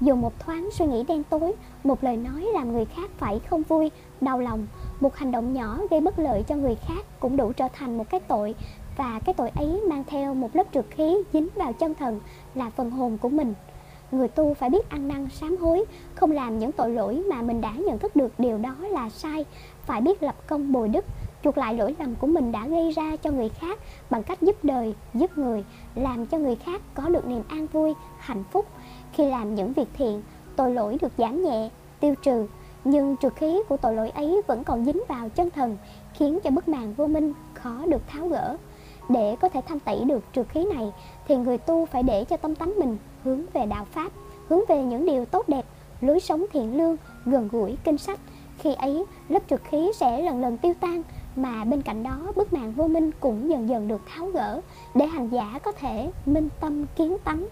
Dù một thoáng suy nghĩ đen tối, một lời nói làm người khác phải không vui, đau lòng, một hành động nhỏ gây bất lợi cho người khác cũng đủ trở thành một cái tội. Và cái tội ấy mang theo một lớp trượt khí dính vào chân thần là phần hồn của mình. Người tu phải biết ăn năn sám hối, không làm những tội lỗi mà mình đã nhận thức được điều đó là sai, phải biết lập công bồi đức, chuộc lại lỗi lầm của mình đã gây ra cho người khác bằng cách giúp đời, giúp người, làm cho người khác có được niềm an vui, hạnh phúc. Khi làm những việc thiện, tội lỗi được giảm nhẹ, tiêu trừ, nhưng trượt khí của tội lỗi ấy vẫn còn dính vào chân thần, khiến cho bức màn vô minh khó được tháo gỡ. Để có thể thanh tẩy được trượt khí này thì người tu phải để cho tâm tánh mình hướng về đạo pháp, hướng về những điều tốt đẹp, lối sống thiện lương, gần gũi kinh sách. Khi ấy, lớp trượt khí sẽ lần lần tiêu tan, mà bên cạnh đó bức màn vô minh cũng dần dần được tháo gỡ để hành giả có thể minh tâm kiến tánh.